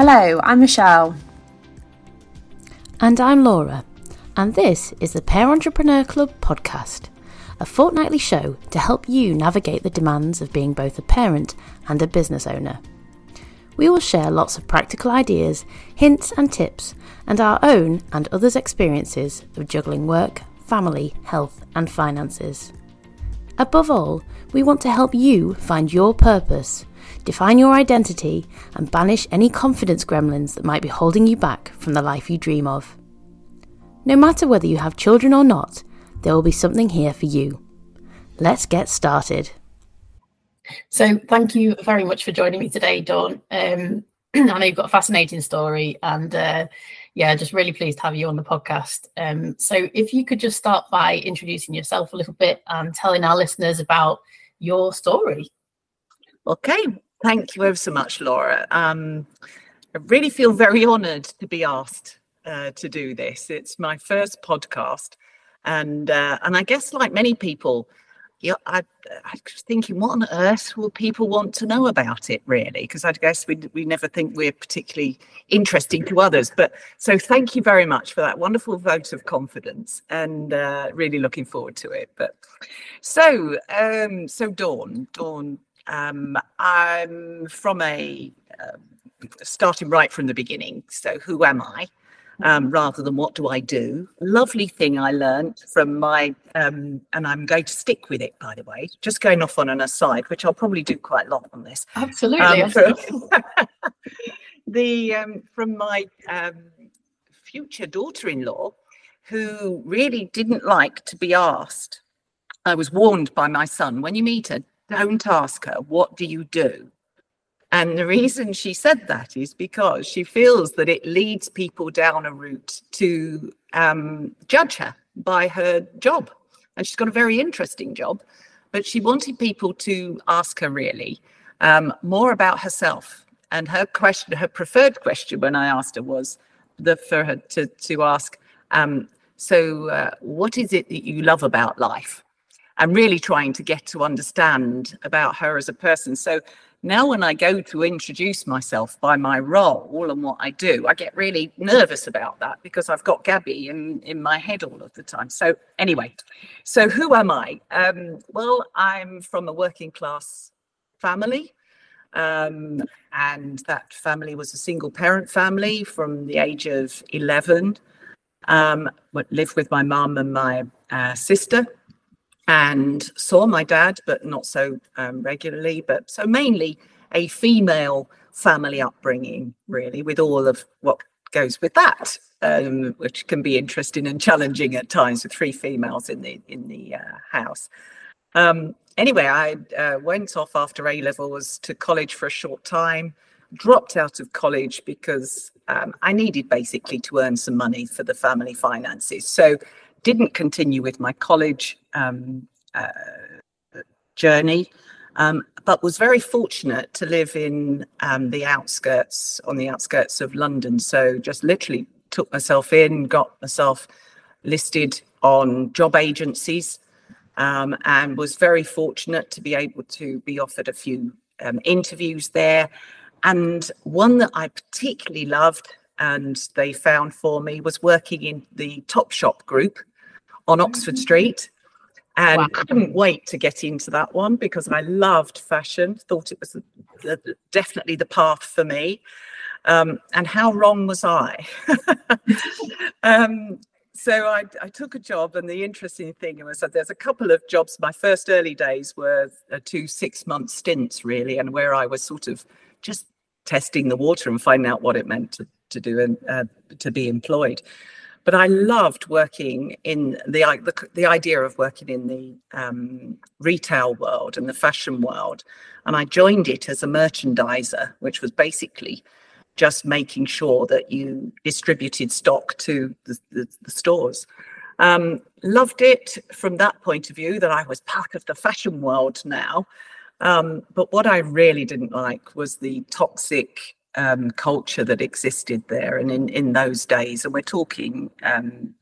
Hello, I'm Michelle. And I'm Laura. And this is the Parentrepreneur Club podcast, a fortnightly show to help you navigate the demands of being both a parent and a business owner. We will share lots of practical ideas, hints, and tips, and our own and others' experiences of juggling work, family, health, and finances. Above all, we want to help you find your purpose, define your identity, and banish any confidence gremlins that might be holding you back from the life you dream of. No matter whether you have children or not, there will be something here for you. Let's get started. So, thank you very much for joining me today, Dawn. Um, I know you've got a fascinating story, and uh, yeah, just really pleased to have you on the podcast. Um, so, if you could just start by introducing yourself a little bit and telling our listeners about your story. Okay, thank you ever so much, Laura. Um, I really feel very honoured to be asked uh, to do this. It's my first podcast, and uh, and I guess like many people, yeah, I, I was thinking, what on earth will people want to know about it, really? Because I guess we we never think we're particularly interesting to others. But so thank you very much for that wonderful vote of confidence, and uh, really looking forward to it. But so um, so Dawn, Dawn, um, I'm from a uh, starting right from the beginning. So who am I? um, rather than what do I do. Lovely thing I learned from my, um, and I'm going to stick with it, by the way, just going off on an aside, which I'll probably do quite a lot on this. Absolutely. Um, from, the um, from my um, future daughter-in-law, who really didn't like to be asked. I was warned by my son when you meet her, don't ask her, what do you do? And the reason she said that is because she feels that it leads people down a route to um, judge her by her job. And she's got a very interesting job, but she wanted people to ask her really um, more about herself. And her question, her preferred question when I asked her was the, for her to, to ask, um, so uh, what is it that you love about life? And really trying to get to understand about her as a person. So now, when I go to introduce myself by my role and what I do, I get really nervous about that because I've got Gabby in, in my head all of the time. So, anyway, so who am I? Um, well, I'm from a working class family. Um, and that family was a single parent family from the age of 11. Um, lived with my mum and my uh, sister and saw my dad, but not so um, regularly. But so mainly a female family upbringing, really, with all of what goes with that, um, which can be interesting and challenging at times with three females in the in the uh, house. Um, anyway, I uh, went off after A levels to college for a short time. Dropped out of college because um, I needed basically to earn some money for the family finances. So didn't continue with my college um, uh, journey, um, but was very fortunate to live in um, the outskirts, on the outskirts of London. So just literally took myself in, got myself listed on job agencies, um, and was very fortunate to be able to be offered a few um, interviews there. And one that I particularly loved and they found for me was working in the Topshop group on Oxford mm. Street and wow. couldn't wait to get into that one because I loved fashion, thought it was definitely the path for me. Um, and how wrong was I? um, so I, I, took a job, and the interesting thing was that there's a couple of jobs. My first early days were two six month stints, really, and where I was sort of just testing the water and finding out what it meant to, to do and uh, to be employed but I loved working in the the, the idea of working in the um, retail world and the fashion world, and I joined it as a merchandiser, which was basically just making sure that you distributed stock to the, the, the stores. Um, loved it from that point of view that I was part of the fashion world now. Um, but what I really didn't like was the toxic um, culture that existed there and in, in those days. And we're talking um,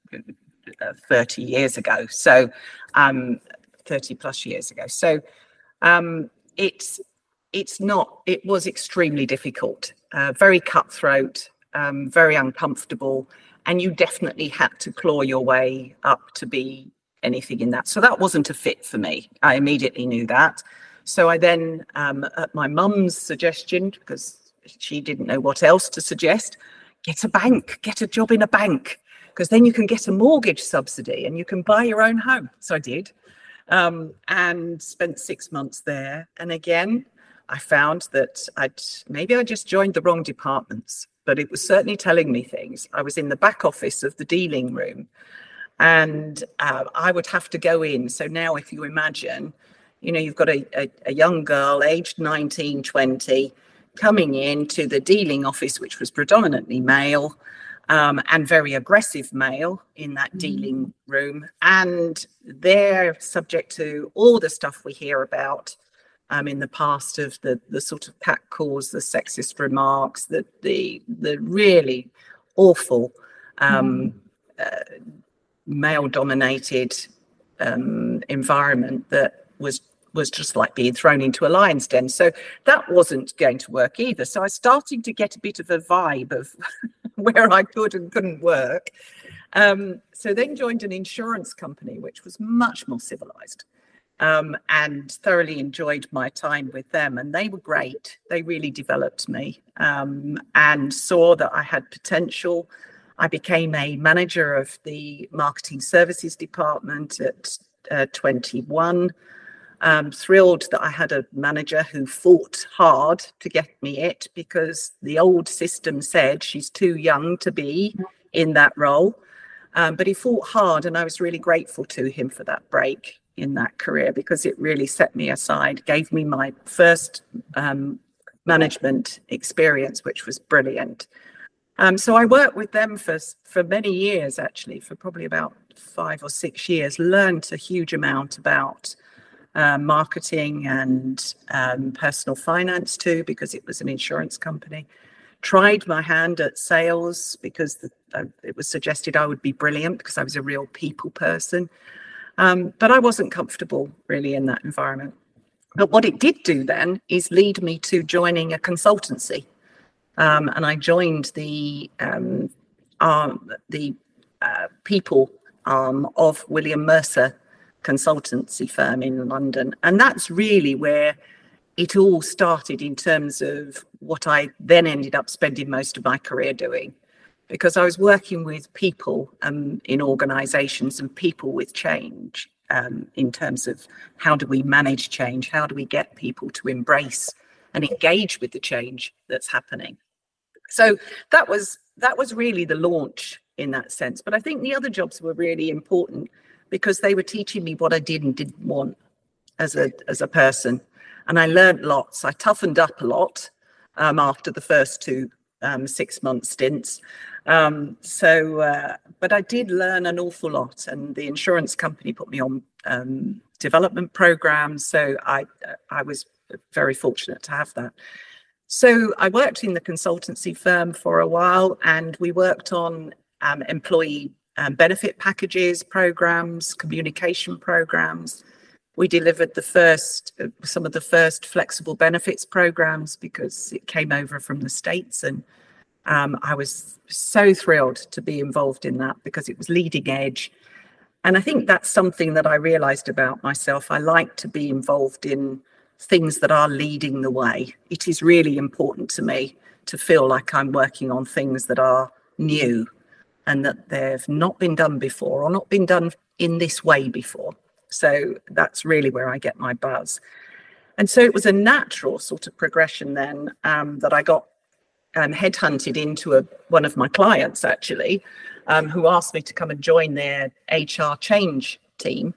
uh, 30 years ago. So, um, 30 plus years ago. So, um, it's it's not it was extremely difficult uh, very cutthroat, um, very uncomfortable, and you definitely had to claw your way up to be anything in that. So that wasn't a fit for me. I immediately knew that. So I then, um, at my mum's suggestion, because she didn't know what else to suggest, get a bank, get a job in a bank, because then you can get a mortgage subsidy and you can buy your own home. So I did, um, and spent six months there. And again, I found that I'd maybe I just joined the wrong departments, but it was certainly telling me things. I was in the back office of the dealing room, and uh, I would have to go in. So now, if you imagine, you know, you've got a, a, a young girl aged 19, 20 coming in to the dealing office, which was predominantly male. Um, and very aggressive male in that mm-hmm. dealing room. And they're subject to all the stuff we hear about um, in the past of the the sort of pat calls, the sexist remarks, the the the really awful um, mm. uh, male dominated um, environment that was was just like being thrown into a lion's den. So that wasn't going to work either. So I was starting to get a bit of a vibe of where I could and couldn't work. Um, so then joined an insurance company, which was much more civilized um, and thoroughly enjoyed my time with them. And they were great. They really developed me um, and saw that I had potential. I became a manager of the marketing services department at uh, 21. Um, thrilled that I had a manager who fought hard to get me it because the old system said she's too young to be in that role. Um, but he fought hard, and I was really grateful to him for that break in that career because it really set me aside, gave me my first um, management experience, which was brilliant. Um, so I worked with them for for many years, actually, for probably about five or six years. Learned a huge amount about uh, marketing and um, personal finance too, because it was an insurance company. Tried my hand at sales because the, uh, it was suggested I would be brilliant because I was a real people person. Um, but I wasn't comfortable really in that environment. But what it did do then is lead me to joining a consultancy. Um, and I joined the um, arm, the uh, people arm of William Mercer consultancy firm in London. And that's really where it all started in terms of what I then ended up spending most of my career doing because I was working with people um, in organizations and people with change um, in terms of how do we manage change? How do we get people to embrace and engage with the change that's happening? So that was that was really the launch in that sense. But I think the other jobs were really important because they were teaching me what I did and didn't want as a as a person, and I learned lots. I toughened up a lot um, after the first two um, six month stints. Um, so, uh, but I did learn an awful lot, and the insurance company put me on um, development programs. So I, I was very fortunate to have that. So I worked in the consultancy firm for a while, and we worked on um, employee um, benefit packages, programs, communication programs. We delivered the first, uh, some of the first flexible benefits programs because it came over from the States and um, I was so thrilled to be involved in that because it was leading edge. And I think that's something that I realized about myself. I like to be involved in things that are leading the way. It is really important to me to feel like I'm working on things that are new and that they've not been done before or not been done in this way before. So that's really where I get my buzz. And so it was a natural sort of progression then um, that I got um, headhunted into a, one of my clients actually, um, who asked me to come and join their HR change team.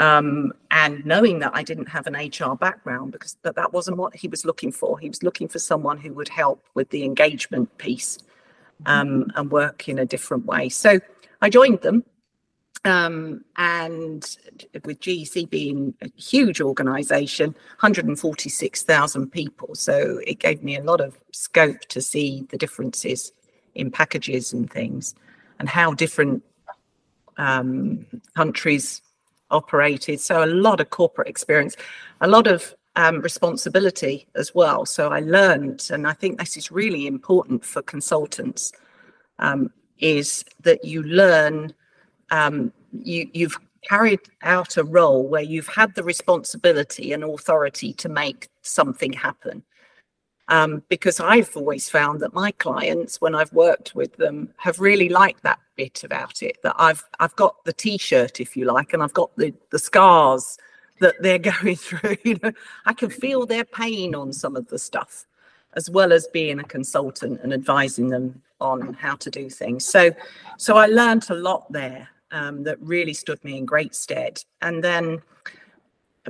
Um, and knowing that I didn't have an HR background, because that, that wasn't what he was looking for. He was looking for someone who would help with the engagement piece um, and work in a different way. So I joined them um, and with GEC being a huge organization, 146,000 people. So it gave me a lot of scope to see the differences in packages and things and how different um, countries operated. So a lot of corporate experience, a lot of um, responsibility as well. So I learned, and I think this is really important for consultants, um, is that you learn, um, you, you've carried out a role where you've had the responsibility and authority to make something happen. Um, because I've always found that my clients, when I've worked with them, have really liked that bit about it. That I've I've got the T-shirt, if you like, and I've got the the scars that they're going through. You know, I can feel their pain on some of the stuff, as well as being a consultant and advising them on how to do things. So, so I learned a lot there um, that really stood me in great stead. And then,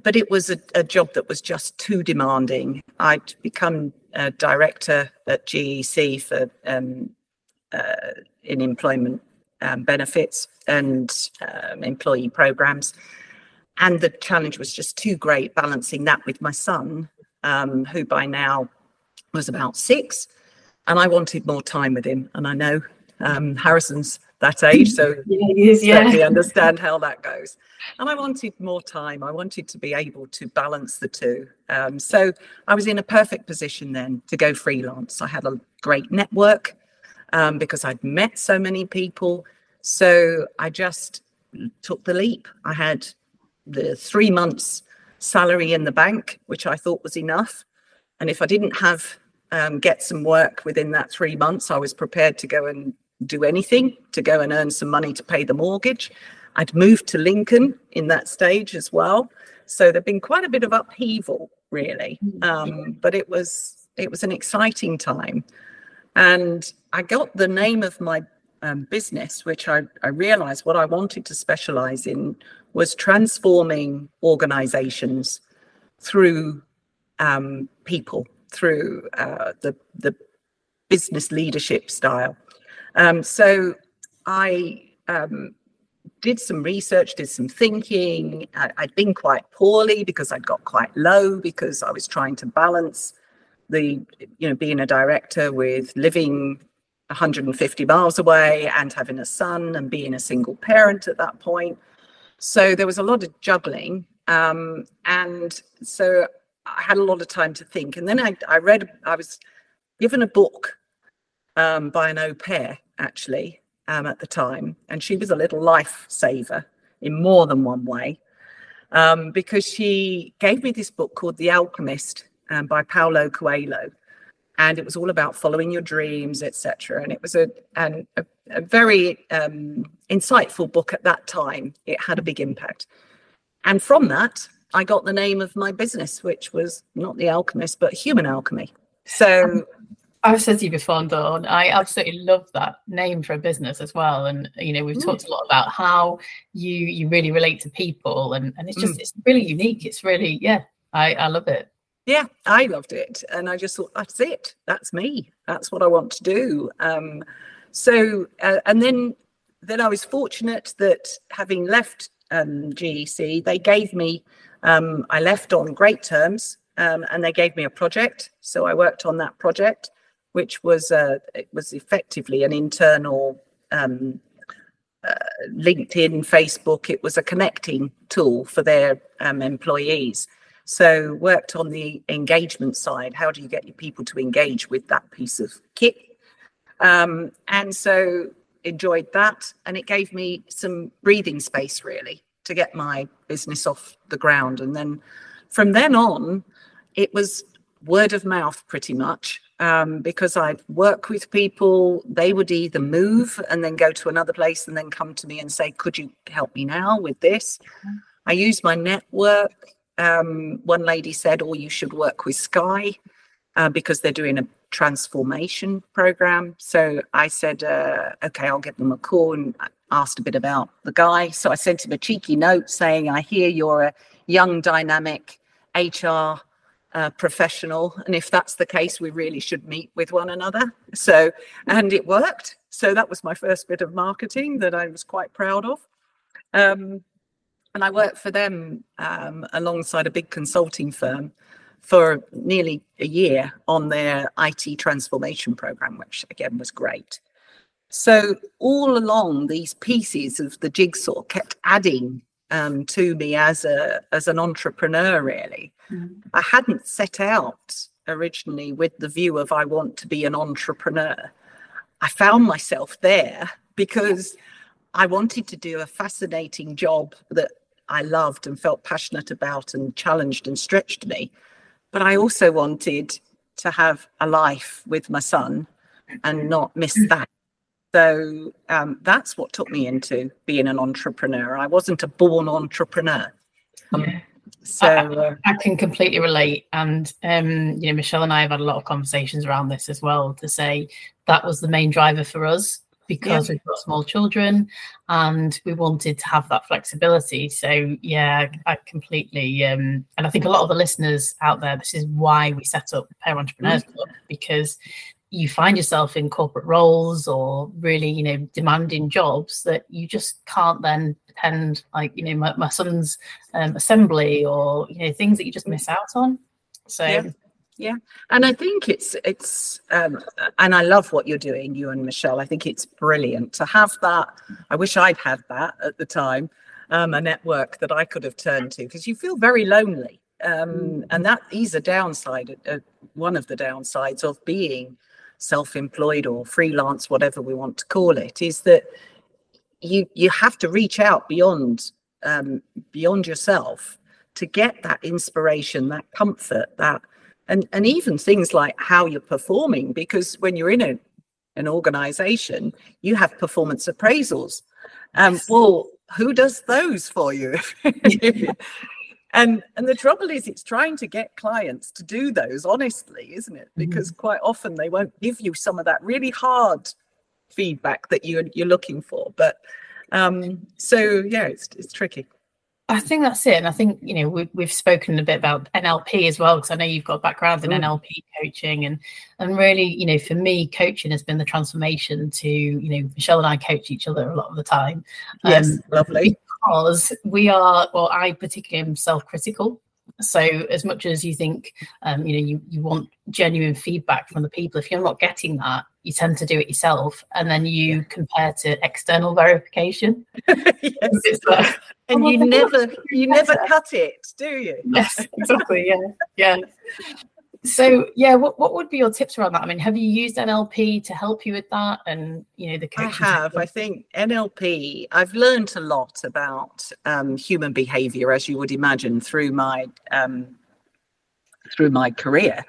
but it was a, a job that was just too demanding. I'd become a director at GEC for um, uh, in employment um, benefits and um, employee programs. And the challenge was just too great balancing that with my son, um, who by now was about six. And I wanted more time with him. And I know um, Harrison's that age, so yeah, certainly understand how that goes. And I wanted more time. I wanted to be able to balance the two. Um, so I was in a perfect position then to go freelance. I had a great network um, because I'd met so many people. So I just took the leap. I had the three months salary in the bank, which I thought was enough. And if I didn't have um, get some work within that three months, I was prepared to go and do anything to go and earn some money to pay the mortgage. I'd moved to Lincoln in that stage as well. So there'd been quite a bit of upheaval, really. Mm-hmm. Um, but it was it was an exciting time. And I got the name of my um, business, which I, I realized what I wanted to specialize in was transforming organizations through um, people, through uh, the, the business leadership style. Um, so I um, did some research, did some thinking. I, had been quite poorly because I'd got quite low because I was trying to balance the, you know, being a director with living 150 miles away and having a son and being a single parent at that point. So there was a lot of juggling. Um, and so I had a lot of time to think. And then I, I read, I was given a book um, by an au pair actually um, at the time, and she was a little lifesaver in more than one way um, because she gave me this book called The Alchemist um, by Paulo Coelho, and it was all about following your dreams, etc. And it was a an, a, a very um, insightful book at that time. It had a big impact, and from that, I got the name of my business, which was not The Alchemist, but Human Alchemy. So I've said to you before, Dawn, I absolutely love that name for a business as well. And you know, we've mm. talked a lot about how you you really relate to people, and and it's just mm. it's really unique. It's really yeah, I I love it. Yeah, I loved it, and I just thought that's it. That's me. That's what I want to do. Um, so uh, and then then I was fortunate that having left um, GEC, they gave me. Um, I left on great terms, um, and they gave me a project. So I worked on that project which was uh, it was effectively an internal um, uh, LinkedIn, Facebook. It was a connecting tool for their um, employees. So worked on the engagement side. How do you get your people to engage with that piece of kit? Um, and so enjoyed that, and it gave me some breathing space really to get my business off the ground. And then from then on, it was word of mouth pretty much um, because I'd work with people. They would either move and then go to another place and then come to me and say, Could you help me now with this? Mm-hmm. I use my network. Um, one lady said, Oh, you should work with Sky uh, because they're doing a transformation program. So I said, uh, Okay, I'll give them a call and asked a bit about the guy. So I sent him a cheeky note saying, I hear you're a young, dynamic HR uh, professional. And if that's the case, we really should meet with one another. So, and it worked. So that was my first bit of marketing that I was quite proud of. Um, and I worked for them um, alongside a big consulting firm for nearly a year on their IT transformation program, which again was great. So all along, these pieces of the jigsaw kept adding um, to me as a as an entrepreneur. Really, mm. I hadn't set out originally with the view of I want to be an entrepreneur. I found myself there because I wanted to do a fascinating job that I loved and felt passionate about and challenged and stretched me. But I also wanted to have a life with my son and not miss that. So um, that's what took me into being an entrepreneur. I wasn't a born entrepreneur. Um, yeah. So uh, I, I, can completely relate, and um, you know, Michelle and I have had a lot of conversations around this as well. To say that was the main driver for us because yeah. we've got small children and we wanted to have that flexibility. So yeah, I completely um, and I think a lot of the listeners out there, this is why we set up Parentrepreneurs mm-hmm. Club because you find yourself in corporate roles or really, you know, demanding jobs that you just can't then attend like, you know, my, my son's um, assembly or, you know, things that you just miss out on. So yeah yeah. And i think it's it's um, and i love what you're doing you and michelle. I think it's brilliant to have that. I wish i'd had that at the time um, a network that i could have turned to because you feel very lonely. Um, mm. and that is a downside uh, one of the downsides of being self-employed or freelance whatever we want to call it is that you you have to reach out beyond um, beyond yourself to get that inspiration that comfort that and and even things like how you're performing because when you're in a, an organization you have performance appraisals. Um well who does those for you? And and the trouble is it's trying to get clients to do those honestly isn't it? Because mm-hmm. quite often they won't give you some of that really hard feedback that you're you're looking for. But um so yeah it's it's tricky I think that's it. And I think, you know, we, we've spoken a bit about NLP as well, because I know you've got a background in mm. NLP coaching. And, and really, you know, for me, coaching has been the transformation to, you know, Michelle and I coach each other a lot of the time. Yes, um, lovely. Because we are, well, I particularly am self critical. So as much as you think, um, you know, you, you want genuine feedback from the people, if you're not getting that, you tend to do it yourself, and then you compare to external verification. yes. Like, and oh, you never, you never cut it, do you? Yes, exactly. Yeah, yeah. So yeah, what, what would be your tips around that? I mean, have you used NLP to help you with that? And you know, the I have. I think NLP. I've learned a lot about um, human behaviour, as you would imagine, through my um, through my career.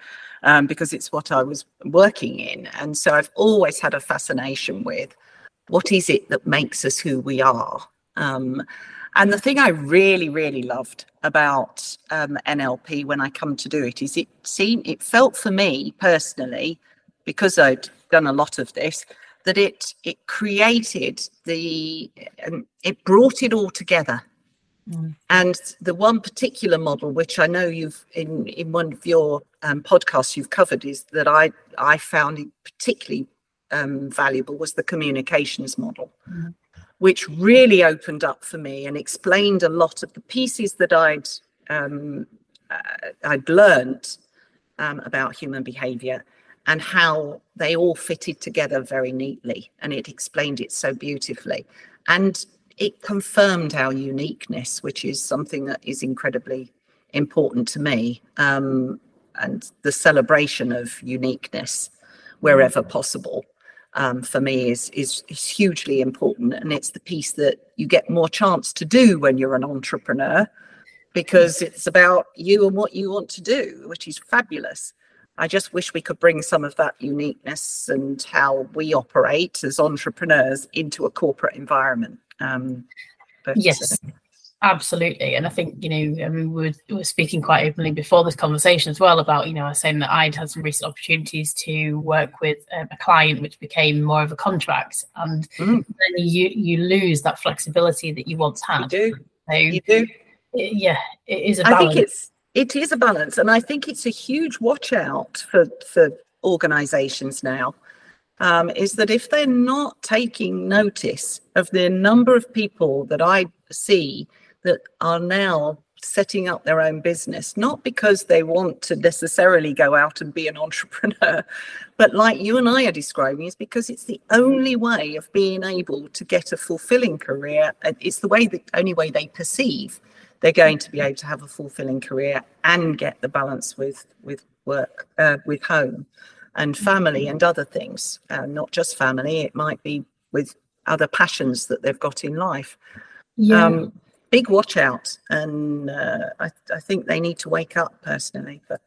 Um, because it's what I was working in. And so I've always had a fascination with what is it that makes us who we are. Um, and the thing I really, really loved about um, NLP when I come to do it is it seemed, it felt for me personally, because I'd done a lot of this, that it it created the, um, it brought it all together. Mm. And the one particular model, which I know you've in in one of your um, podcasts you've covered, is that I I found particularly um, valuable was the communications model. Mm which really opened up for me and explained a lot of the pieces that I'd um, uh, I'd learned um, about human behavior and how they all fitted together very neatly. And it explained it so beautifully. And it confirmed our uniqueness, which is something that is incredibly important to me. Um, and the celebration of uniqueness wherever possible um, for me is, is is hugely important, and it's the piece that you get more chance to do when you're an entrepreneur, because it's about you and what you want to do, which is fabulous. I just wish we could bring some of that uniqueness and how we operate as entrepreneurs into a corporate environment. Um, but, yes. Uh, Absolutely. And I think, you know, I mean, we were, we were speaking quite openly before this conversation as well about, you know, I was saying that I'd had some recent opportunities to work with um, a client, which became more of a contract. And mm. then you, you lose that flexibility that you once had. You do. So, you do. It, yeah, it is a balance. I think it's, it is a balance. And I think it's a huge watch out for, for organizations now. Um, is that if they're not taking notice of the number of people that I see that are now setting up their own business, not because they want to necessarily go out and be an entrepreneur, but like you and I are describing, is because it's the only way of being able to get a fulfilling career. It's the way the only way they perceive they're going to be able to have a fulfilling career and get the balance with with work, uh, with home, and family and other things. Uh, not just family; it might be with other passions that they've got in life. Yeah. Um, big watch out, and uh, I, I think they need to wake up personally. But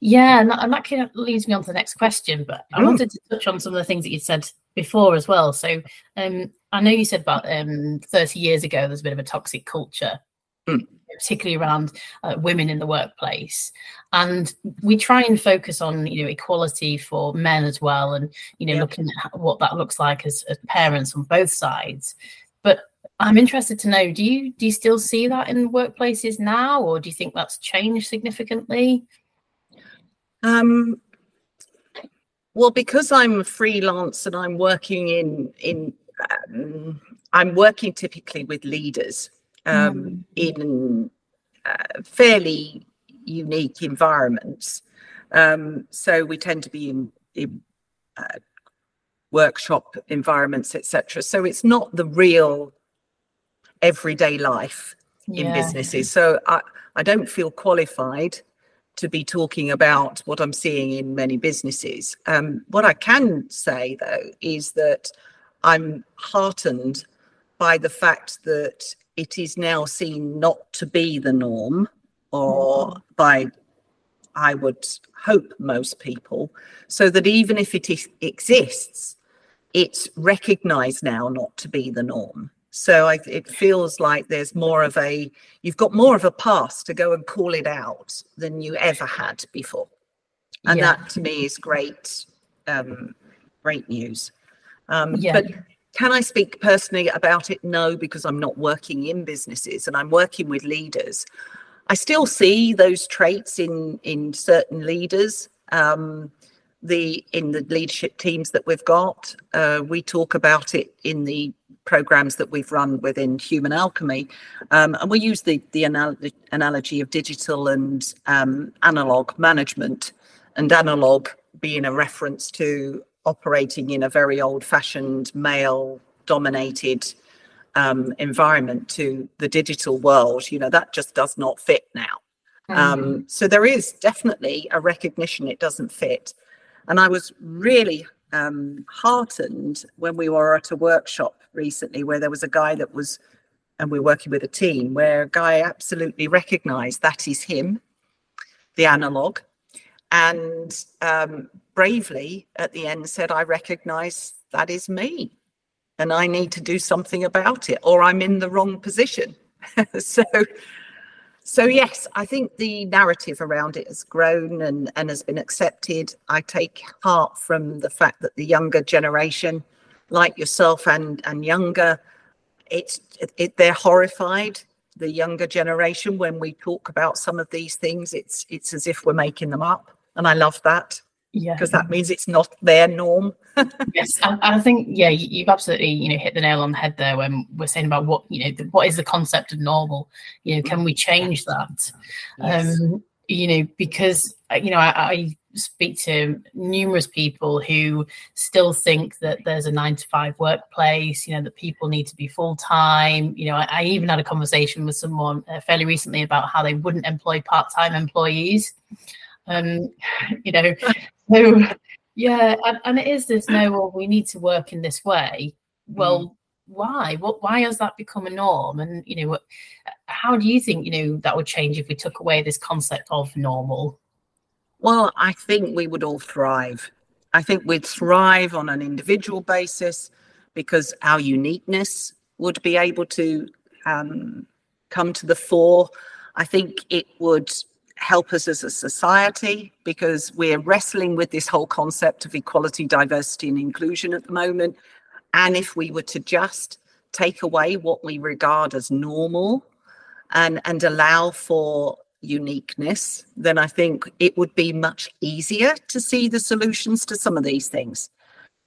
yeah, and that, and that kind of leads me on to the next question. But I mm. wanted to touch on some of the things that you said before as well. So um, I know you said about um, 30 years ago there's a bit of a toxic culture, mm. Particularly around uh, women in the workplace, and we try and focus on you know equality for men as well, and you know yeah. looking at what that looks like as, as parents on both sides. But I'm interested to know: do you do you still see that in workplaces now, or do you think that's changed significantly? Um, well, because I'm a freelance and I'm working in in um, I'm working typically with leaders um, mm. in uh, fairly unique environments. Um, so we tend to be in, in uh, workshop environments, etc. So it's not the real everyday life yeah. in businesses. So I, I don't feel qualified to be talking about what I'm seeing in many businesses. Um, what I can say, though, is that I'm heartened by the fact that it is now seen not to be the norm, or mm-hmm. by, I would hope, most people, so that even if it is, exists, it's recognized now not to be the norm. So I, it feels like there's more of a, you've got more of a pass to go and call it out than you ever had before. And yeah. that to me is great, um, great news. Um, yeah. But can I speak personally about it? No, because I'm not working in businesses and I'm working with leaders. I still see those traits in in certain leaders. Um, the in the leadership teams that we've got, uh, we talk about it in the programs that we've run within Human Alchemy. Um, and we use the, the anal- analogy of digital and um, analog management, and analog being a reference to operating in a very old fashioned male dominated um, environment to the digital world. You know, that just does not fit now. Um, mm-hmm. so there is definitely a recognition it doesn't fit. And I was really um, heartened when we were at a workshop recently where there was a guy that was, and we're working with a team where a guy absolutely recognized that is him, the analog, and um, bravely at the end said, I recognize that is me and I need to do something about it or I'm in the wrong position. so so yes, I think the narrative around it has grown and, and has been accepted. I take heart from the fact that the younger generation, like yourself and and younger, it's it, they're horrified. The younger generation, when we talk about some of these things, it's it's as if we're making them up, and I love that. Yeah, because that means it's not their norm. yes, I, I, think yeah, you've absolutely you know hit the nail on the head there when we're saying about what you know the, what is the concept of normal. You know, can we change that? Yes. Um, you know, because uh, you know I, I speak to numerous people who still think that there's a nine to five workplace, you know, that people need to be full time. You know, I, I, even had a conversation with someone uh, fairly recently about how they wouldn't employ part time employees. Um, you know, so yeah, and, and it is this no, well, we need to work in this way. Well, mm. why? What? Why has that become a norm? And you know, what, how do you think you know that would change if we took away this concept of normal? Well, I think we would all thrive. I think we'd thrive on an individual basis because our uniqueness would be able to um, come to the fore. I think it would help us as a society because we're wrestling with this whole concept of equality, diversity, and inclusion at the moment. And if we were to just take away what we regard as normal and, and allow for uniqueness, then I think it would be much easier to see the solutions to some of these things,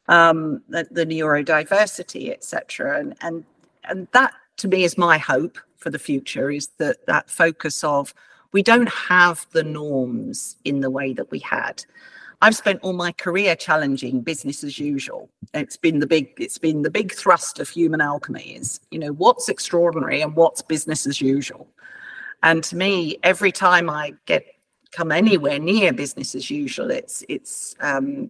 um, the, the neurodiversity, etc. And and and that to me is my hope for the future is that that focus of we don't have the norms in the way that we had. I've spent all my career challenging business as usual. It's been the big it's been the big thrust of human alchemy is, you know, what's extraordinary and what's business as usual. And to me, every time I get come anywhere near business as usual, it's it's um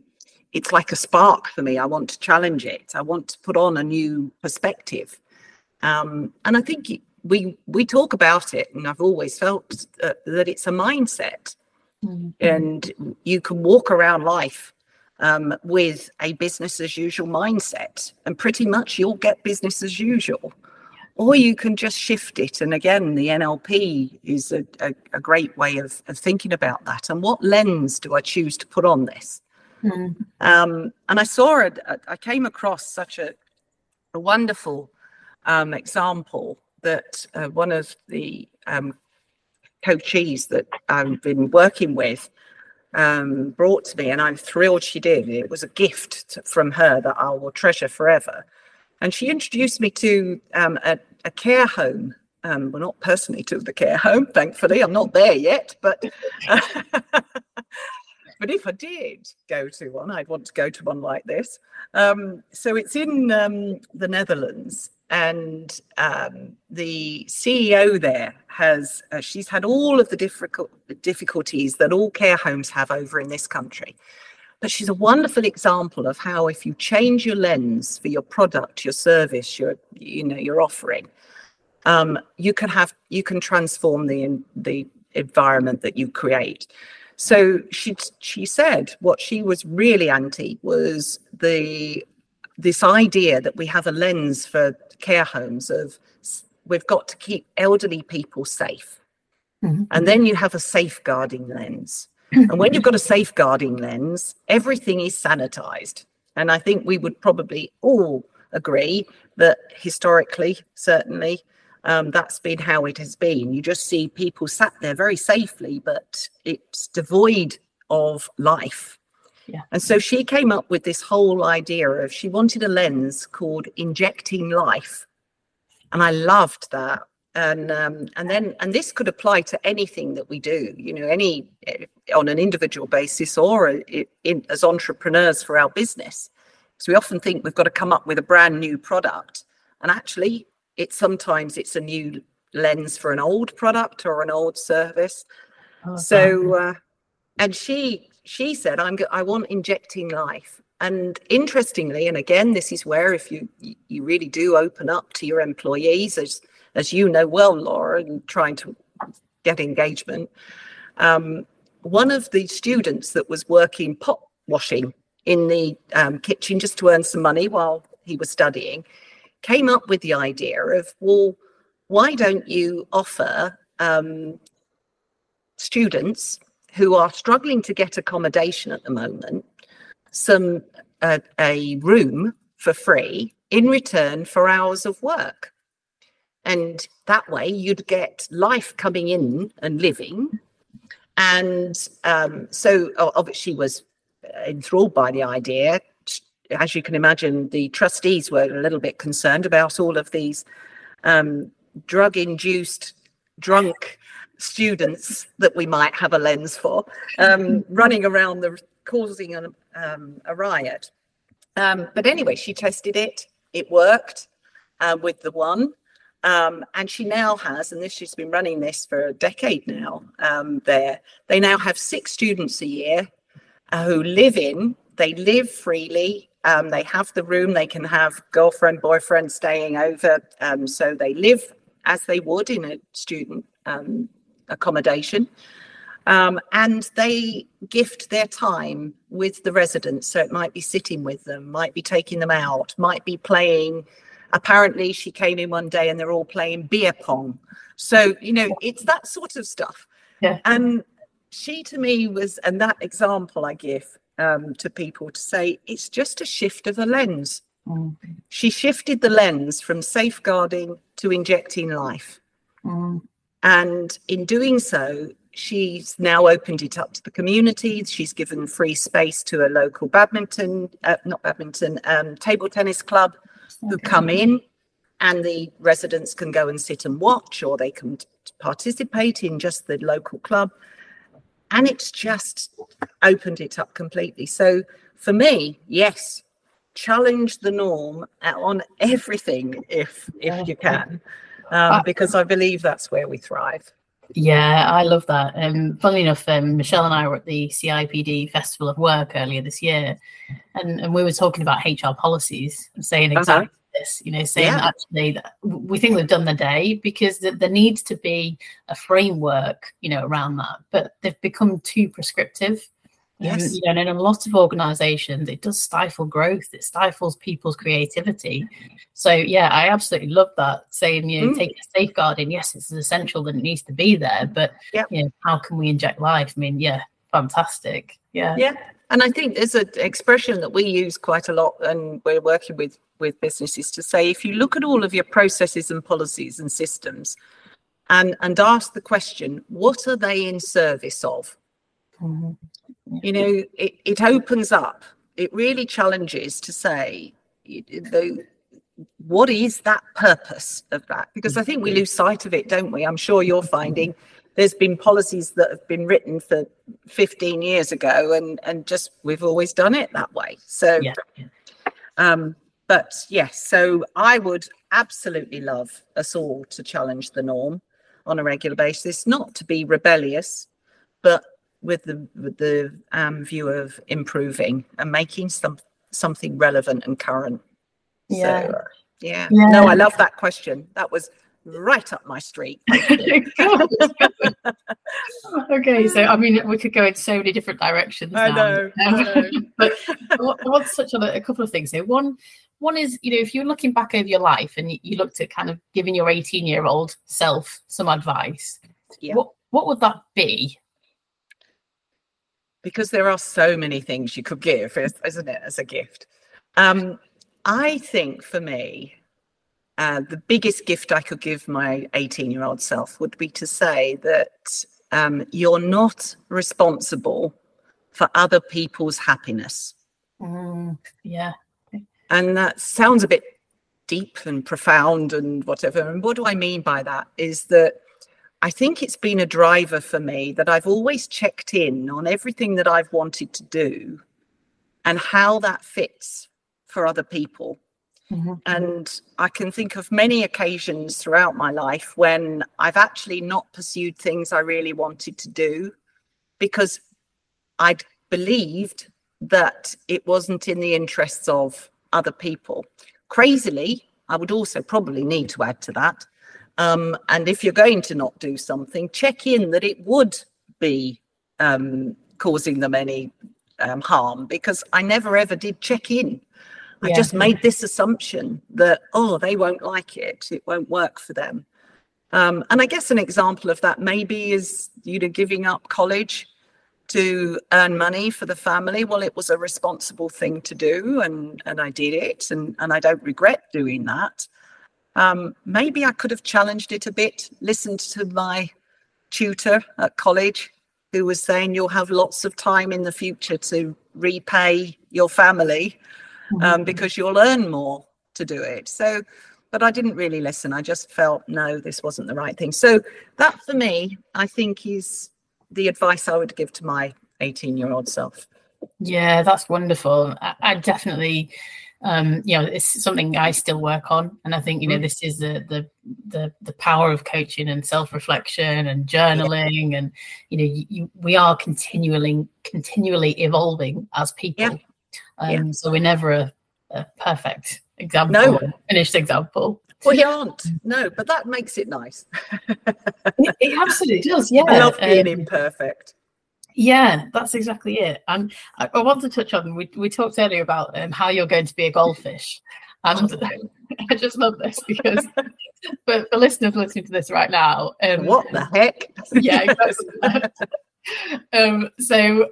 it's like a spark for me. I want to challenge it. I want to put on a new perspective. Um, and I think we we talk about it, and I've always felt uh, that it's a mindset, mm-hmm. and you can walk around life um, with a business as usual mindset, and pretty much you'll get business as usual. Or you can just shift it. And again, the NLP is a, a, a great way of, of thinking about that. And what lens do I choose to put on this? Mm. Um, and I saw it, I came across such a, a wonderful um, example that uh, one of the um, coaches that I've been working with um, brought to me, and I'm thrilled she did. It was a gift to, from her that I will treasure forever. And she introduced me to um, a, a, care home. Um, well, not personally to the care home, thankfully. I'm not there yet, but uh, but if I did go to one, I'd want to go to one like this. Um, so it's in um, the Netherlands, and um, the CEO there has uh, she's had all of the difficult difficulties that all care homes have over in this country. But she's a wonderful example of how if you change your lens for your product, your service, your you know your offering, um, you can have you can transform the the environment that you create. So she she said what she was really anti was the this idea that we have a lens for care homes of we've got to keep elderly people safe. Mm-hmm. And then you have a safeguarding lens. and when you've got a safeguarding lens, everything is sanitized. And I think we would probably all agree that historically, certainly, um, that's been how it has been. You just see people sat there very safely, but it's devoid of life. Yeah. And so she came up with this whole idea of she wanted a lens called injecting life. And I loved that. And um, and then and this could apply to anything that we do, you know, any eh, on an individual basis or in, as entrepreneurs for our business. Because we often think we've got to come up with a brand new product, and actually it's sometimes it's a new lens for an old product or an old service. Oh, so, uh, and she she said, "I'm I want injecting life." And interestingly, and again, this is where if you you really do open up to your employees, as as you know well, Laura, and trying to get engagement. Um, one of the students that was working pot washing in the um, kitchen just to earn some money while he was studying came up with the idea of, well, why don't you offer um, students who are struggling to get accommodation at the moment some uh, a room for free in return for hours of work. And that way you'd get life coming in and living. And um, so obviously was enthralled by the idea. As you can imagine, the trustees were a little bit concerned about all of these um, drug induced drunk students that we might have a lens for um, running around the causing an, um, a riot. Um, but anyway, she tested it, it worked uh, with the one. Um, and she now has, and this she's been running this for a decade now. Um, there, they now have six students a year uh, who live in. They live freely um, they have the room, they can have girlfriend, boyfriend staying over. Um, so they live as they would in a student um, accommodation. Um, and they gift their time with the residents. So it might be sitting with them, might be taking them out, might be playing. Apparently, she came in one day and they're all playing beer pong. So, you know, it's that sort of stuff. Yeah. And she to me was, and that example I give um, to people to say it's just a shift of the lens. Mm. She shifted the lens from safeguarding to injecting life. Mm. And in doing so, she's now opened it up to the community. She's given free space to a local badminton, uh, not badminton, um, table tennis club okay. who come in and the residents can go and sit and watch or they can participate in just the local club and it's just opened it up completely so for me yes challenge the norm on everything if if you can um, because i believe that's where we thrive yeah, I love that. Um, funnily enough, um, Michelle and I were at the CIPD Festival of Work earlier this year, and, and we were talking about HR policies and saying uh-huh. exactly uh-huh. this, you know, saying yeah. actually that we think we've done the day because th- there needs to be a framework, you know, around that, but they've become too prescriptive. Yes. and in a lot of organizations, it does stifle growth. It stifles people's creativity. So yeah, I absolutely love that saying, you know, mm. take a safeguarding. Yes, it's essential that it needs to be there, but yep. you know, how can we inject life? I mean, yeah, fantastic. Yeah. Yeah. And I think there's an expression that we use quite a lot and we're working with with businesses to say if you look at all of your processes and policies and systems and and ask the question, what are they in service of? Mm-hmm you know it, it opens up. It really challenges to say the what is that purpose of that? Because i think we lose sight of it don't we? I'm sure you're finding there's been policies that have been written for 15 years ago and and just we've always done it that way. So yeah. um but yes so i would absolutely love us all to challenge the norm on a regular basis not to be rebellious but with the with the um, view of improving and making some something relevant and current. Yeah. So, yeah. yeah. No, I love that question. That was right up my street. okay, so I mean, we could go in so many different directions. I know. Um, I know. but I want to touch on a, a couple of things here. One, one is, you know, if you're looking back over your life and you, you looked at kind of giving your 18 year old self some advice, yeah. what what would that be? Because there are so many things you could give, isn't it, as a gift? Um, I think for me, uh, the biggest gift I could give my 18 year old self would be to say that um, you're not responsible for other people's happiness. Mm, yeah. And that sounds a bit deep and profound and whatever. And what do I mean by that? Is that I think it's been a driver for me that I've always checked in on everything that I've wanted to do and how that fits for other people. Mm-hmm. And I can think of many occasions throughout my life when I've actually not pursued things I really wanted to do because I'd believed that it wasn't in the interests of other people. Crazily, I would also probably need to add to that um, and if you're going to not do something, check in that it would be um, causing them any um, harm because I never ever did check in. I yeah. just made this assumption that, oh, they won't like it, it won't work for them. Um, and I guess an example of that maybe is you know giving up college to earn money for the family. Well, it was a responsible thing to do, and and I did it, and and I don't regret doing that. Um, maybe I could have challenged it a bit, listened to my tutor at college who was saying you'll have lots of time in the future to repay your family um, mm-hmm. because you'll earn more to do it. So, but I didn't really listen. I just felt, no, this wasn't the right thing. So, that for me, I think is the advice I would give to my 18 year old self. Yeah, that's wonderful. I, I definitely um, you know, it's something I still work on, and I think you know mm. this is the the the, the power of coaching and self reflection and journaling, yeah. and you know, you, you, we are continually continually evolving as people. Yeah. Um, yeah. So we're never a, a perfect example, no. finished example. Well, you aren't. No, but that makes it nice. it, it, absolutely does. Yeah, I love being um, imperfect. Yeah, that's exactly it. And I, I, want to touch on we we talked earlier about um, how you're going to be a goldfish, and I just love this because for, for listeners listening to this right now, um, what the heck? Yeah, exactly. um, so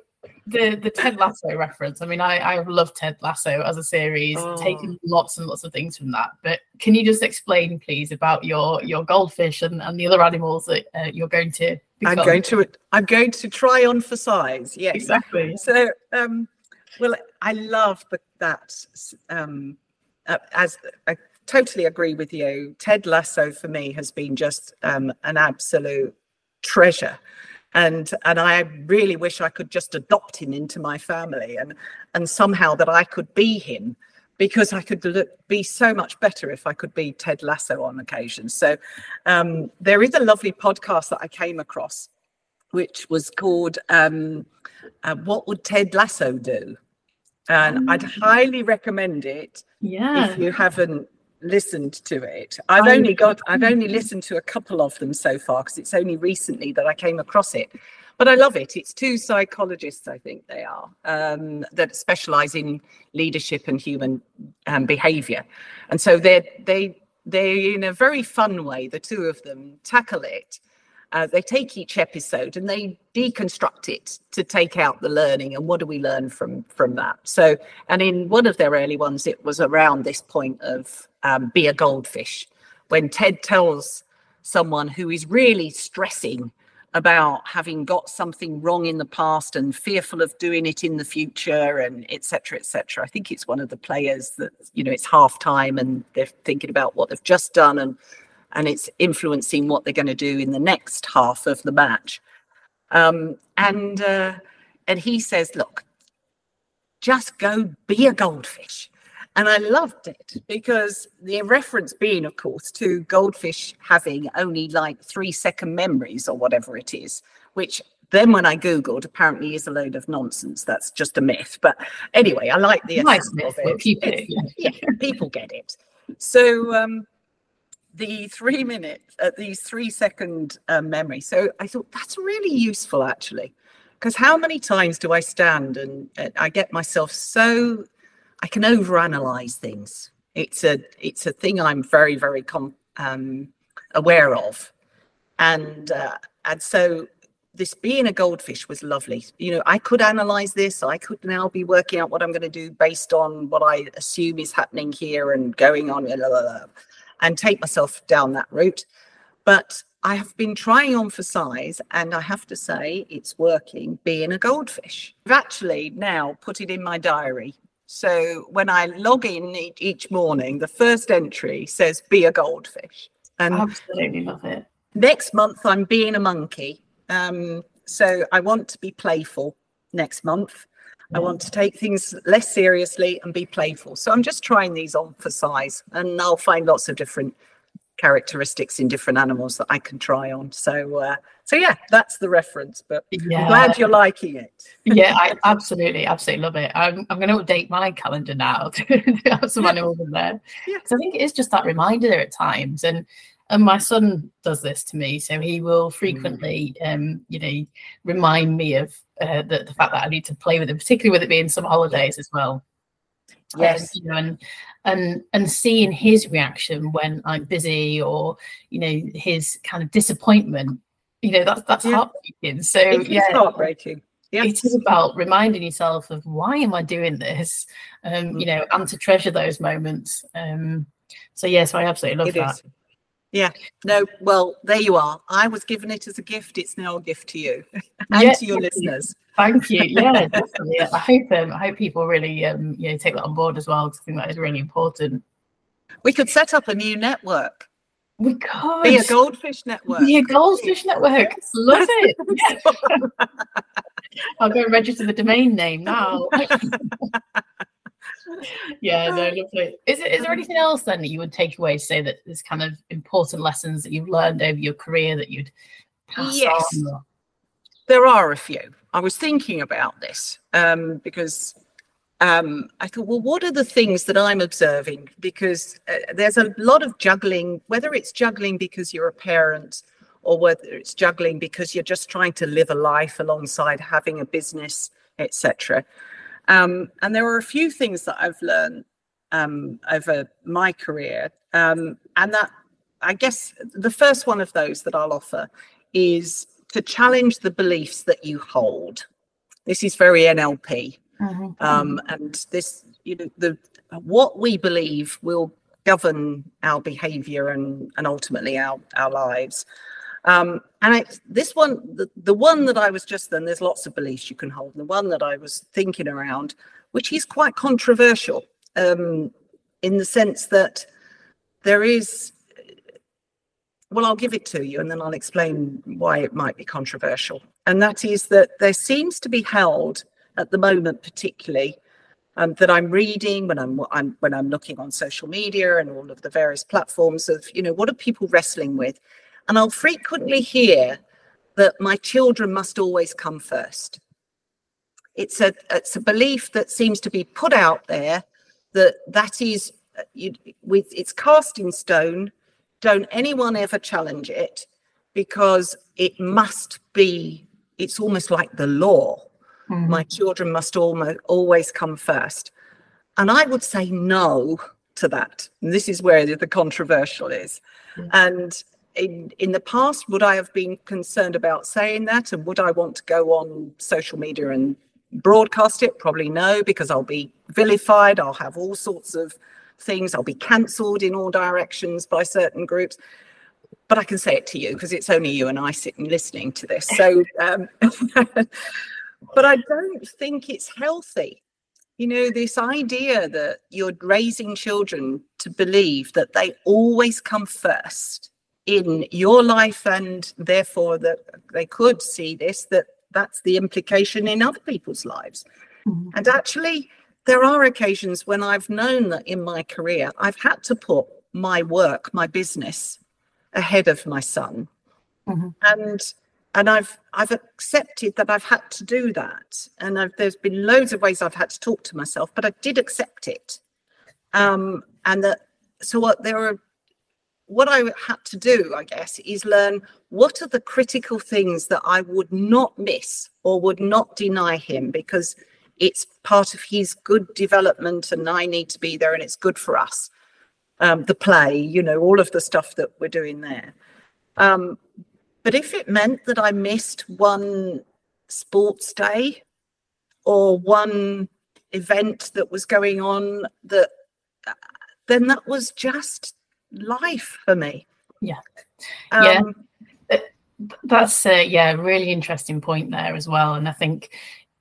the the Ted Lasso reference. I mean, I I love Ted Lasso as a series, oh. taken lots and lots of things from that. But can you just explain, please, about your your goldfish and, and the other animals that uh, you're going to? Become? I'm going to I'm going to try on for size. Yes, exactly. So, um, well, I love the, that um, uh, as I totally agree with you. Ted Lasso for me has been just um, an absolute treasure. And and I really wish I could just adopt him into my family and and somehow that I could be him because I could look, be so much better if I could be Ted Lasso on occasion. So um, there is a lovely podcast that I came across, which was called um, uh, "What Would Ted Lasso Do?" and I'd mm. highly recommend it. Yeah. If you haven't listened to it, I've only got I've only listened to a couple of them so far because it's only recently that I came across it. But I love it. It's two psychologists, I think they are, um, that specialize in leadership and human um, behavior, and so they they they in a very fun way, the two of them tackle it. Uh, they take each episode and they deconstruct it to take out the learning. And what do we learn from from that? So and in one of their early ones it was around this point of um, be a goldfish when ted tells someone who is really stressing about having got something wrong in the past and fearful of doing it in the future and etc etc i think it's one of the players that you know it's half time and they're thinking about what they've just done and and it's influencing what they're going to do in the next half of the match. Um, and uh, and he says, look, just go be a goldfish. And I loved it because the reference being, of course, to goldfish having only like three second memories or whatever it is, which then when I Googled, apparently is a load of nonsense. That's just a myth. But anyway, I like the nice myth, of it. People, yeah, people get it. So um, the three minute, uh, these three second uh, memory. So I thought that's really useful actually, because how many times do I stand and uh, I get myself so I can overanalyze things. It's a it's a thing I'm very very com- um, aware of, and uh, and so this being a goldfish was lovely. You know, I could analyze this. I could now be working out what I'm going to do based on what I assume is happening here and going on. Blah, blah, blah and take myself down that route. But I have been trying on for size, and I have to say it's working being a goldfish. I've actually now put it in my diary. So when I log in each morning, the first entry says be a goldfish. And absolutely love it. Next month, I'm being a monkey. Um, so I want to be playful next month. I want to take things less seriously and be playful. So I'm just trying these on for size, and I'll find lots of different characteristics in different animals that I can try on. So, uh, so yeah, that's the reference. But yeah. I'm glad you're liking it. yeah, I absolutely, absolutely love it. I'm, I'm going to update my calendar now to have some yeah. animals in there. Yeah. I think it is just that reminder at times, and and my son does this to me so he will frequently um you know remind me of uh, the, the fact that i need to play with it particularly with it being some holidays as well yes um, you know, and and and seeing his reaction when i'm busy or you know his kind of disappointment you know that's that's yeah. heartbreaking so it yeah heartbreaking yeah. it is about reminding yourself of why am i doing this um mm-hmm. you mm. know and to treasure those moments um so yes yeah, so i absolutely love it that is. Yeah. No, well, there you are. I was given it as a gift. It's now a gift to you and yeah, to your listeners. Thank you. Yeah, definitely. I hope um, I hope people really um, you know take that on board as well because I think that is really important. We could set up a new network. We could be a goldfish network. Be a goldfish network. Love it. I'll go register the domain name now yeah, no, lovely. Is, it, is there anything else then that you would take away to say that there's kind of important lessons that you've learned over your career that you'd pass yes. on? There are a few. I was thinking about this um, because um, I thought, well, what are the things that I'm observing? Because uh, there's a lot of juggling, whether it's juggling because you're a parent or whether it's juggling because you're just trying to live a life alongside having a business, etc. Um, and there are a few things that I've learned um, over my career. Um, and that, I guess, the first one of those that I'll offer is to challenge the beliefs that you hold. This is very NLP. Mm-hmm. Um, and this, you know, the what we believe will govern our behavior and, and ultimately our, our lives. Um, and I, this one, the, the one that I was just then, there's lots of beliefs you can hold. And The one that I was thinking around, which is quite controversial um, in the sense that there is well, I'll give it to you and then I'll explain why it might be controversial. And that is that there seems to be held at the moment, particularly um, that I'm reading when I'm, I'm when I'm looking on social media and all of the various platforms of you know what are people wrestling with, and I'll frequently hear that my children must always come first. It's a it's a belief that seems to be put out there that that is uh, you, with it's cast in stone don't anyone ever challenge it because it must be, it's almost like the law. Mm-hmm. My children must almost always come first. And I would say no to that. And this is where the controversial is. Mm-hmm. And in, in the past, would I have been concerned about saying that? And would I want to go on social media and broadcast it? Probably no, because I'll be vilified. I'll have all sorts of things. I'll be cancelled in all directions by certain groups. But I can say it to you because it's only you and I sitting listening to this. So, um, but I don't think it's healthy. You know, this idea that you're raising children to believe that they always come first in your life and therefore that they could see this that that's the implication in other people's lives mm-hmm. and actually there are occasions when I've known that in my career, I've had to put my work, my business ahead of my son. Mm-hmm. And and I've I've accepted that I've had to do that. And I've, there's been loads of ways I've had to talk to myself, but I did accept it. Um, and that so what there are what I had to do, I guess, is learn what are the critical things that I would not miss or would not deny him because it's part of his good development and I need to be there and it's good for us. Um, the play, you know, all of the stuff that we're doing there. Um, but if it meant that I missed one sports day or one event that was going on, that then that was just life for me. Yeah. Um, yeah. That's a yeah, really interesting point there as well. And I think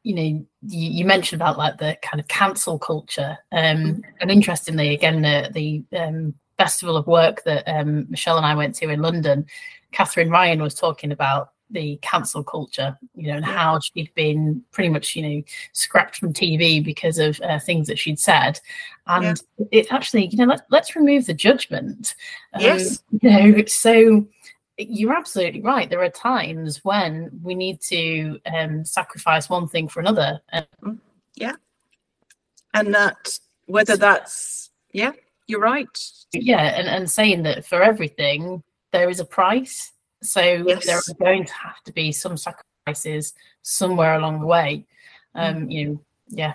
you know you, you, mentioned about like the kind of cancel culture um mm-hmm. and interestingly again the the um, festival of work that um, michelle and i went to in london katherine ryan was talking about the cancel culture you know and how she'd been pretty much you know scrapped from tv because of uh, things that she'd said and yeah. it actually you know let, let's remove the judgment um, yes you know so you're absolutely right. There are times when we need to um, sacrifice one thing for another. Um, yeah. And that, whether that's, yeah, you're right. Yeah. And, and saying that for everything, there is a price. So yes. there are going to have to be some sacrifices somewhere along the way. Um, mm. You know, yeah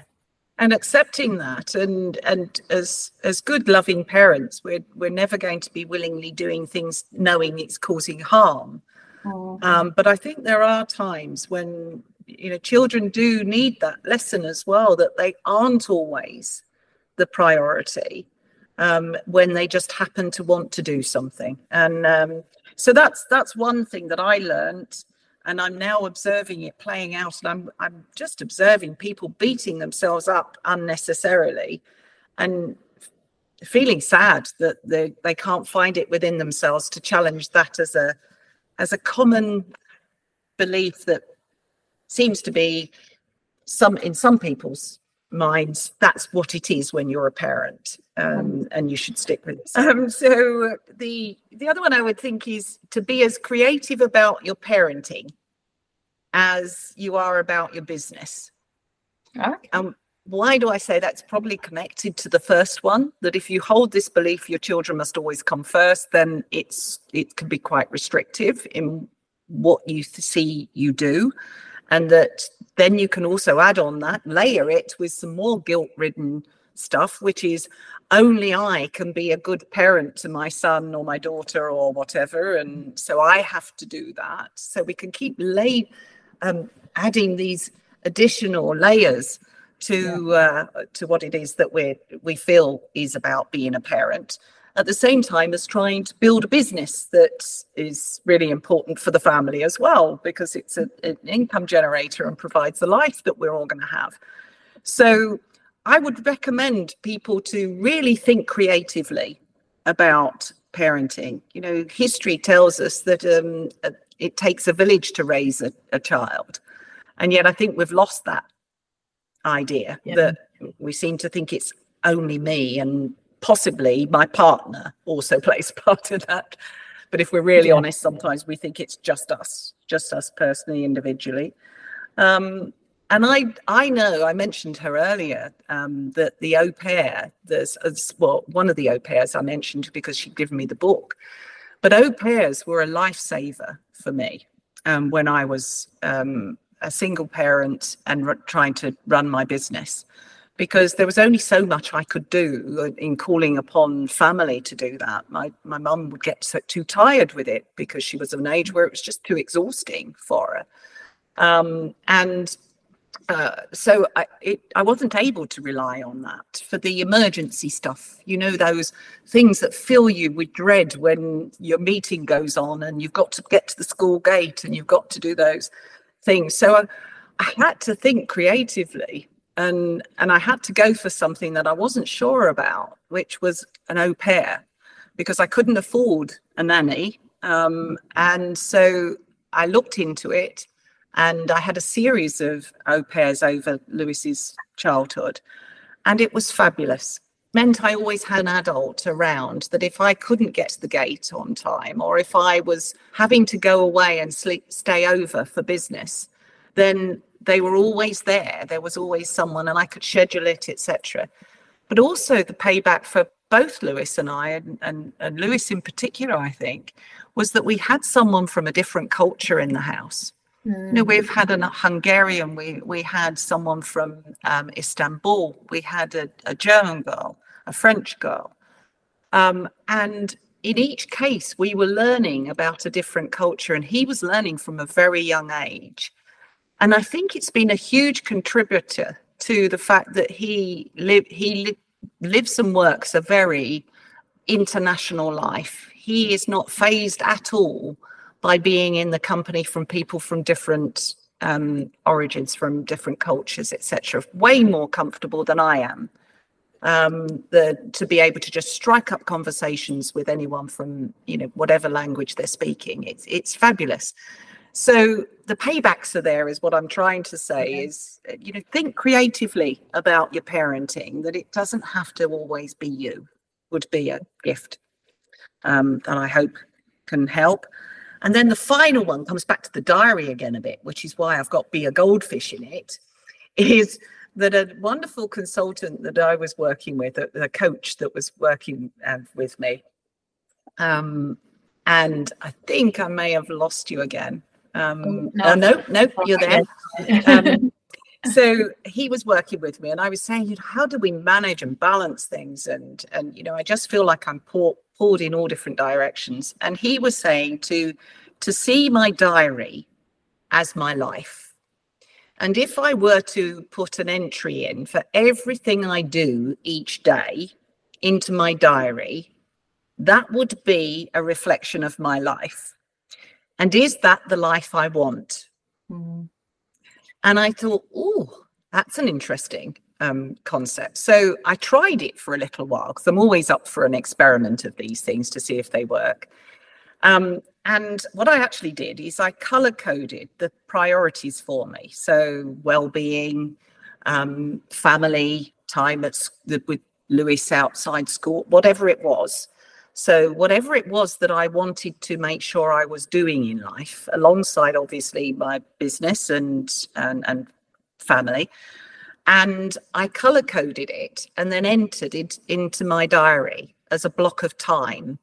and accepting that and and as as good loving parents we're we're never going to be willingly doing things knowing it's causing harm mm-hmm. um, but i think there are times when you know children do need that lesson as well that they aren't always the priority um, when they just happen to want to do something and um, so that's that's one thing that i learned and I'm now observing it playing out, and I'm I'm just observing people beating themselves up unnecessarily, and feeling sad that they they can't find it within themselves to challenge that as a as a common belief that seems to be some in some people's minds that's what it is when you're a parent um, and you should stick with it. Um, so the the other one i would think is to be as creative about your parenting as you are about your business. Okay. um, why do i say that's probably connected to the first one? That if you hold this belief your children must always come first then it's it can be quite restrictive in what you see you do and that then you can also add on that, layer it with some more guilt ridden stuff, which is only I can be a good parent to my son or my daughter or whatever. And so I have to do that. So we can keep lay, um, adding these additional layers to yeah. uh, to what it is that we we feel is about being a parent at the same time as trying to build a business that is really important for the family as well, because it's a, an income generator and provides the life that we're all going to have. So I would recommend people to really think creatively about parenting. You know, history tells us that um, it takes a village to raise a, a, child. And yet I think we've lost that idea yeah. that we seem to think it's only me and possibly my partner also plays part of that. But if we're really yeah. honest, sometimes we think it's just us, just us personally, individually. Um, and I, I know I mentioned her earlier um, that the au pair, there's well, one of the au pairs I mentioned because she'd given me the book, but au pairs were a lifesaver for me um, when I was um, a single parent and r- trying to run my business because there was only so much I could do in calling upon family to do that. My my mum would get so, too tired with it because she was of an age where it was just too exhausting for her. Um, and uh, so I, it, I wasn't able to rely on that for the emergency stuff. You know, those things that fill you with dread when your meeting goes on and you've got to get to the school gate and you've got to do those things. So I, I had to think creatively and and I had to go for something that I wasn't sure about, which was an au pair, because I couldn't afford a nanny. Um, and so I looked into it and I had a series of au pairs over Lewis's childhood, and it was fabulous. Meant I always had an adult around that if I couldn't get to the gate on time, or if I was having to go away and sleep, stay over for business, then they were always there. There was always someone, and I could schedule it, etc. But also the payback for both Lewis and I, and, and, and Lewis in particular, I think, was that we had someone from a different culture in the house Mm. You know, we've had a Hungarian, we we had someone from um, Istanbul, we had a, a, German girl, a French girl, um, and in each case, we were learning about a different culture, and he was learning from a very young age, and I think it's been a huge contributor to the fact that he live he li- lives and works a very international life. He is not phased at all by being in the company from people from different um, origins, from different cultures, etc. Way more comfortable than I am. Um, the to be able to just strike up conversations with anyone from you know whatever language they're speaking. It's it's fabulous. So the paybacks are there, is what I'm trying to say. Okay. Is you know think creatively about your parenting. That it doesn't have to always be you. Would be a gift, um, and I hope can help. And then the final one comes back to the diary again a bit, which is why I've got Be a Goldfish in it, is that a wonderful consultant that I was working with, a, a coach that was working uh, with me, um, and I think I may have lost you again. Um, oh, no, oh, no, no, you're there. Um, so he was working with me, and I was saying, you know, how do we manage and balance things? And and you know, I just feel like I'm poor pulled in all different directions. And he was saying to to see my diary as my life. And if I were to put an entry in for everything I do each day into my diary, that would be a reflection of my life. And is that the life I want? Mm. And I thought, oh, that's an interesting um, concept. So I tried it for a little while because I'm always up for an experiment of these things to see if they work. Um, and what I actually did is I color coded the priorities for me. So well-being, um, family, time at with Lewis outside school, whatever it was. So whatever it was that I wanted to make sure I was doing in life, alongside obviously my business and and, and family, and I color coded it and then entered it into my diary as a block of time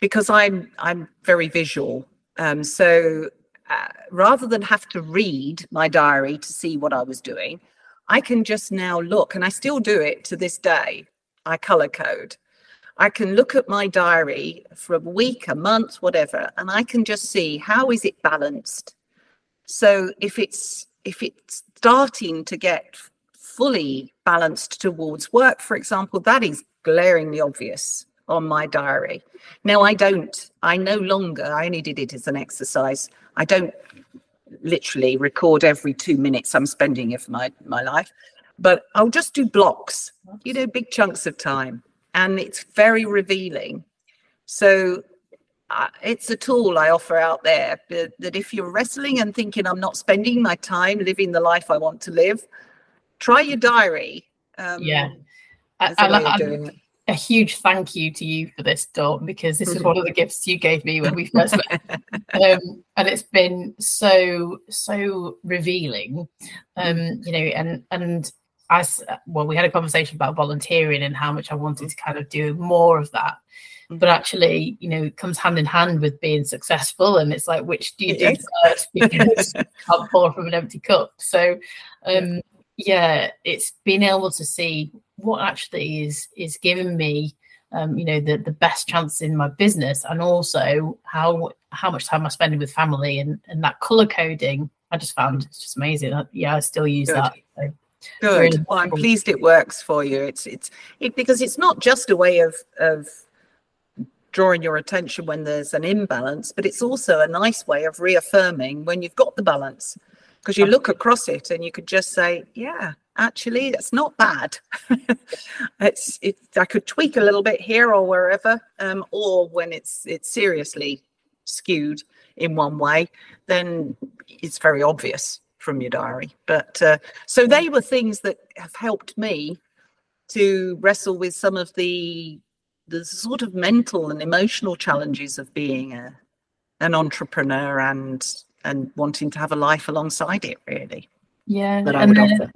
because I'm I'm very visual. Um, so uh, rather than have to read my diary to see what I was doing, I can just now look, and I still do it to this day. I color code. I can look at my diary for a week, a month, whatever, and I can just see how is it balanced. So if it's if it's starting to get fully balanced towards work, for example, that is glaringly obvious on my diary. Now, I don't, I no longer, I only did it as an exercise. I don't literally record every two minutes I'm spending of my, my life, but I'll just do blocks, you know, big chunks of time. And it's very revealing. So uh, it's a tool I offer out there that, that if you're wrestling and thinking I'm not spending my time living the life I want to live, try your diary. Um, yeah, A huge thank you to you for this, Dawn, because this is one of the gifts you gave me when we first met. um, and it's been so, so revealing. Um, you know, and and as well, we had a conversation about volunteering and how much I wanted to kind of do more of that. Mm-hmm. But actually, you know, it comes hand in hand with being successful. And it's like, which do you do first? Because you can't pour from an empty cup. So um yeah, it's being able to see what actually is is giving me um, you know the the best chance in my business and also how how much time I'm spending with family and and that color coding I just found it's just amazing. I, yeah, I still use Good. that. So Good. Well, I'm pleased it works for you. It's it's it, because it's not just a way of of drawing your attention when there's an imbalance, but it's also a nice way of reaffirming when you've got the balance. Because you look across it and you could just say, yeah, actually that's not bad it's it i could tweak a little bit here or wherever um, or when it's it's seriously skewed in one way then it's very obvious from your diary. But uh, so they were things that have helped me to wrestle with some of the the sort of mental and emotional challenges of being a an entrepreneur and and wanting to have a life alongside it really. Yeah that I would offer.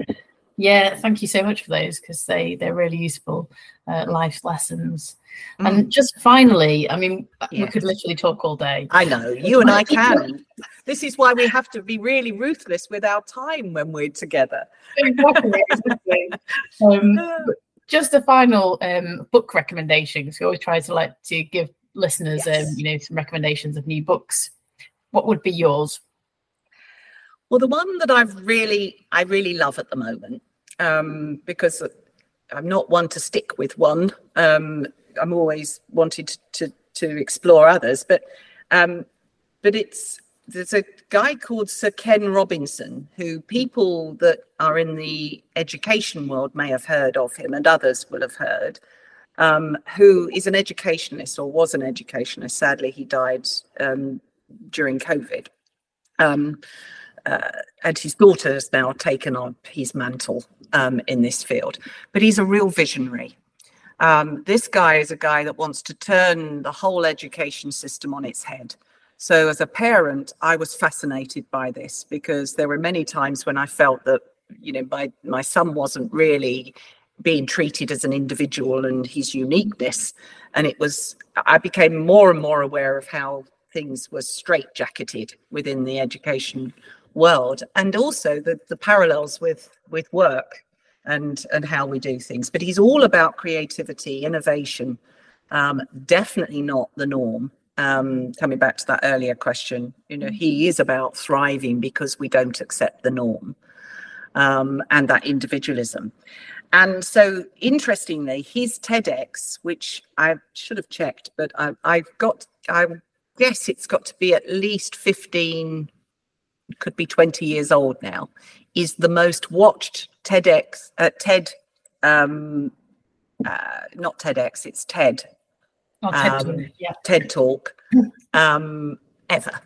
Yeah, thank you so much for those because they they're really useful uh, life lessons. Mm. And just finally, I mean, yes. we could literally talk all day. I know you and I can. this is why we have to be really ruthless with our time when we're together. Exactly. exactly. Um, just a final um, book recommendation because we always try to like to give listeners, um, yes. um, you know, some recommendations of new books. What would be yours? Well, the one that I've really, I really love at the moment um, because I'm not one to stick with one. Um, I'm always wanted to to explore others, but um, but it's there's a guy called Sir Ken Robinson who people that are in the education world may have heard of him, and others will have heard. Um, who is an educationist or was an educationist? Sadly, he died um, during COVID. Uh, and his daughter has now taken on his mantle um, in this field. But he's a real visionary. Um, this guy is a guy that wants to turn the whole education system on its head. So, as a parent, I was fascinated by this because there were many times when I felt that, you know, my, my son wasn't really being treated as an individual and his uniqueness. And it was, I became more and more aware of how things were straitjacketed within the education world and also the, the parallels with with work and and how we do things. But he's all about creativity innovation um, definitely not the norm. Um, coming back to that earlier question you know he is about thriving because we don't accept the norm um, and that individualism. And so interestingly his tedx which i should have checked but I, i've got i guess it's got to be at least 15 could be 20 years old now, is the most watched TEDx, uh, TED, um, uh, not TEDx, it's TED. Oh, TED, um, yeah. TED Talk um, ever.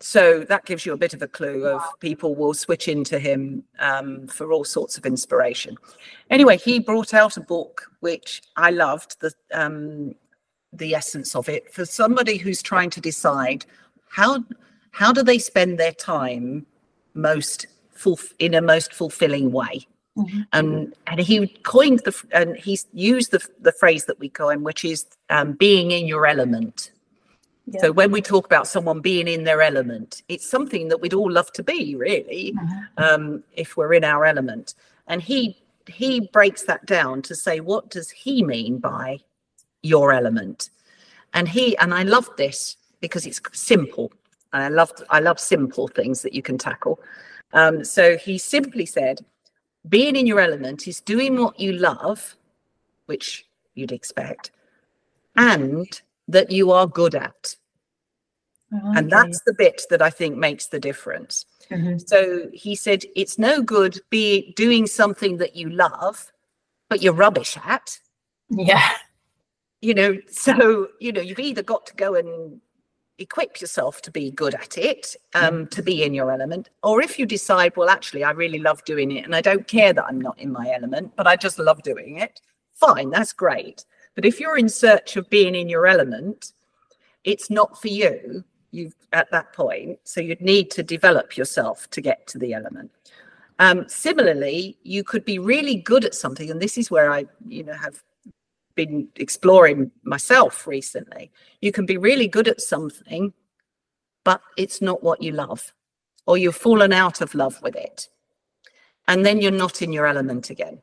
So that gives you a bit of a clue of people will switch into him um, for all sorts of inspiration. Anyway, he brought out a book which I loved the um, the essence of it for somebody who's trying to decide how how do they spend their time most full in a most fulfilling way mm-hmm. and and he coined the and he's used the, the phrase that we coin which is um, being in your element yeah. so when we talk about someone being in their element it's something that we'd all love to be really mm-hmm. um, if we're in our element and he he breaks that down to say what does he mean by your element and he and i love this because it's simple I love I love simple things that you can tackle. Um, so he simply said, being in your element is doing what you love, which you'd expect, and that you are good at. Oh, okay. And that's the bit that I think makes the difference. Mm-hmm. So he said, it's no good be doing something that you love, but you're rubbish at. Yeah. you know, so you know, you've either got to go and equip yourself to be good at it, um, to be in your element, or if you decide, well, actually, I really love doing it, and I don't care that I'm not in my element, but I just love doing it. Fine, that's great. But if you're in search of being in your element, it's not for you. You've at that point, so you'd need to develop yourself to get to the element. Um, similarly, you could be really good at something, and this is where I, you know, have been exploring myself recently. You can be really good at something, but it's not what you love, or you've fallen out of love with it. And then you're not in your element again.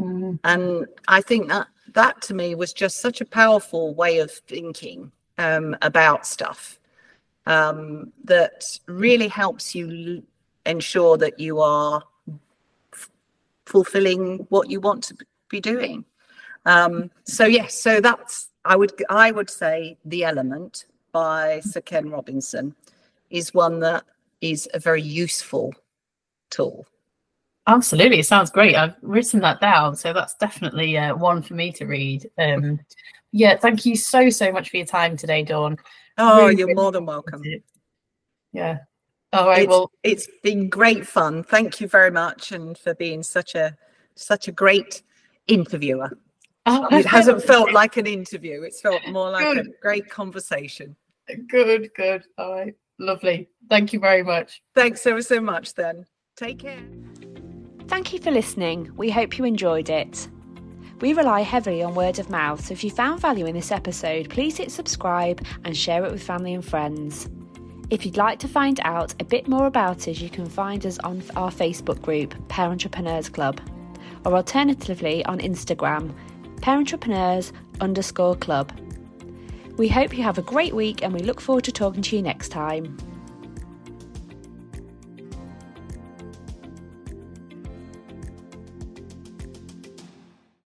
Mm. And I think that that to me was just such a powerful way of thinking um, about stuff um, that really helps you l- ensure that you are f- fulfilling what you want to be doing. Um, so yes, so that's I would I would say the element by Sir Ken Robinson is one that is a very useful tool. Absolutely, it sounds great. I've written that down, so that's definitely uh, one for me to read. Um, yeah, thank you so so much for your time today, Dawn. Oh, Really, you're really more than welcome. Yeah. All right. it's, Well, it's been great fun. Thank you very much, and for being such a such a great interviewer. Oh, It hasn't felt like an interview; it's felt more like a great conversation. good. Good. All right. Lovely. Thank you very much. Thanks ever so much. Then take care. Thank you for listening. We hope you enjoyed it. We rely heavily on word of mouth, so if you found value in this episode, please hit subscribe and share it with family and friends. If you'd like to find out a bit more about us, you can find us on our Facebook group, Parentrepreneurs Club, or alternatively on Instagram, Parentrepreneurs underscore club. We hope you have a great week and we look forward to talking to you next time.